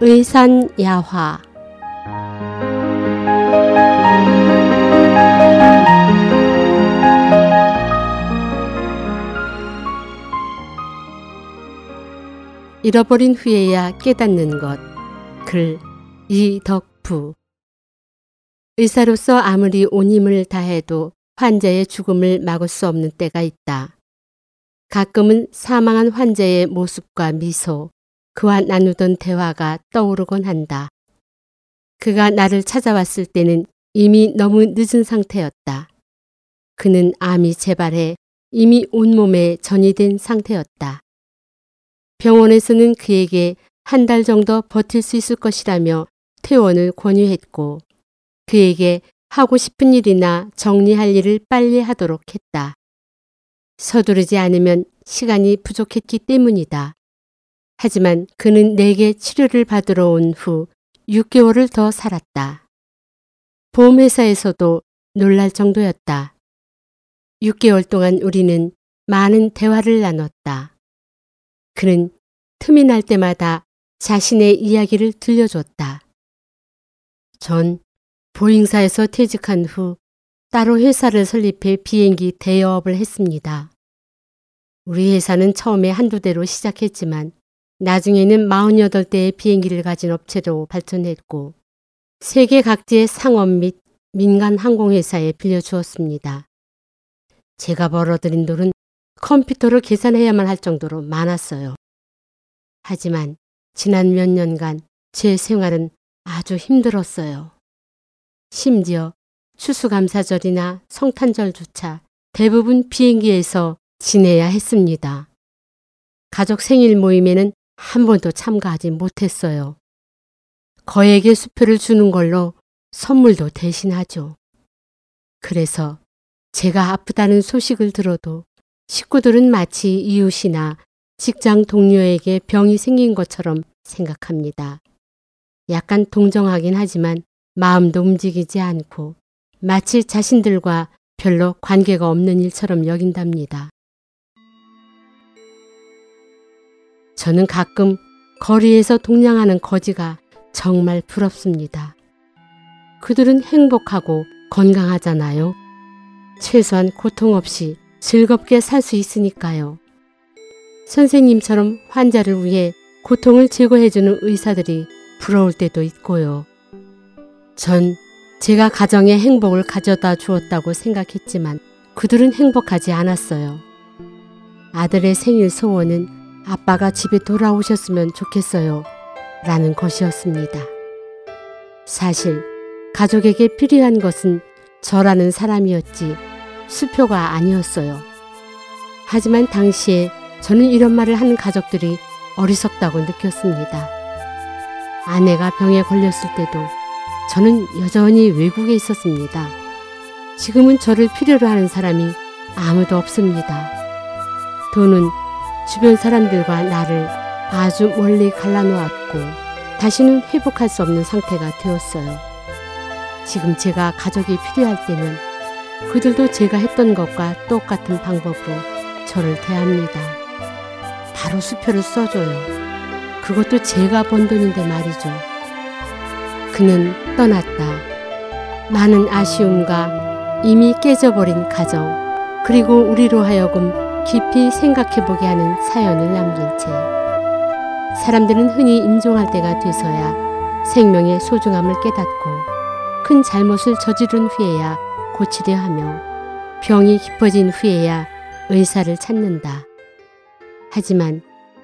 의산야화 잃어버린 후에야 깨닫는 것. 글 이덕부 의사로서 아무리 온 힘을 다해도 환자의 죽음을 막을 수 없는 때가 있다. 가끔은 사망한 환자의 모습과 미소, 그와 나누던 대화가 떠오르곤 한다. 그가 나를 찾아왔을 때는 이미 너무 늦은 상태였다. 그는 암이 재발해 이미 온몸에 전이 된 상태였다. 병원에서는 그에게 한 달 정도 버틸 수 있을 것이라며 퇴원을 권유했고 그에게 하고 싶은 일이나 정리할 일을 빨리 하도록 했다. 서두르지 않으면 시간이 부족했기 때문이다. 하지만 그는 내게 치료를 받으러 온 후 6개월을 더 살았다. 보험회사에서도 놀랄 정도였다. 6개월 동안 우리는 많은 대화를 나눴다. 그는 틈이 날 때마다 자신의 이야기를 들려줬다. 전 보잉사에서 퇴직한 후 따로 회사를 설립해 비행기 대여업을 했습니다. 우리 회사는 처음에 한두 대로 시작했지만 나중에는 48대의 비행기를 가진 업체로 발전했고 세계 각지의 상업 및 민간 항공회사에 빌려주었습니다. 제가 벌어들인 돈은 컴퓨터로 계산해야만 할 정도로 많았어요. 하지만 지난 몇 년간 제 생활은 아주 힘들었어요. 심지어 추수감사절이나 성탄절조차 대부분 비행기에서 지내야 했습니다. 가족 생일 모임에는 한 번도 참가하지 못했어요. 거액의 수표를 주는 걸로 선물도 대신하죠. 그래서 제가 아프다는 소식을 들어도 식구들은 마치 이웃이나 직장 동료에게 병이 생긴 것처럼 생각합니다. 약간 동정하긴 하지만 마음도 움직이지 않고 마치 자신들과 별로 관계가 없는 일처럼 여긴답니다. 저는 가끔 거리에서 동냥하는 거지가 정말 부럽습니다. 그들은 행복하고 건강하잖아요. 최소한 고통 없이 즐겁게 살 수 있으니까요. 선생님처럼 환자를 위해 고통을 제거해주는 의사들이 부러울 때도 있고요. 전 제가 가정의 행복을 가져다 주었다고 생각했지만 그들은 행복하지 않았어요. 아들의 생일 소원은 아빠가 집에 돌아오셨으면 좋겠어요. 라는 것이었습니다. 사실 가족에게 필요한 것은 저라는 사람이었지 수표가 아니었어요. 하지만 당시에 저는 이런 말을 하는 가족들이 어리석다고 느꼈습니다. 아내가 병에 걸렸을 때도 저는 여전히 외국에 있었습니다. 지금은 저를 필요로 하는 사람이 아무도 없습니다. 돈은 주변 사람들과 나를 아주 멀리 갈라놓았고 다시는 회복할 수 없는 상태가 되었어요. 지금 제가 가족이 필요할 때면 그들도 제가 했던 것과 똑같은 방법으로 저를 대합니다. 바로 수표를 써줘요. 그것도 제가 번 돈인데 말이죠. 그는 떠났다. 많은 아쉬움과 이미 깨져버린 가정, 그리고 우리로 하여금 깊이 생각해보게 하는 사연을 남긴 채 사람들은 흔히 임종할 때가 돼서야 생명의 소중함을 깨닫고 큰 잘못을 저지른 후에야 고치려 하며 병이 깊어진 후에야 의사를 찾는다. 하지만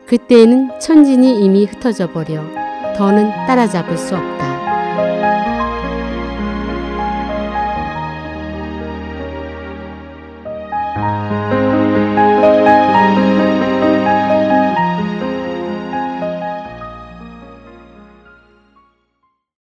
그때에는 천진이 이미 흩어져 버려 더는 따라잡을 수 없다.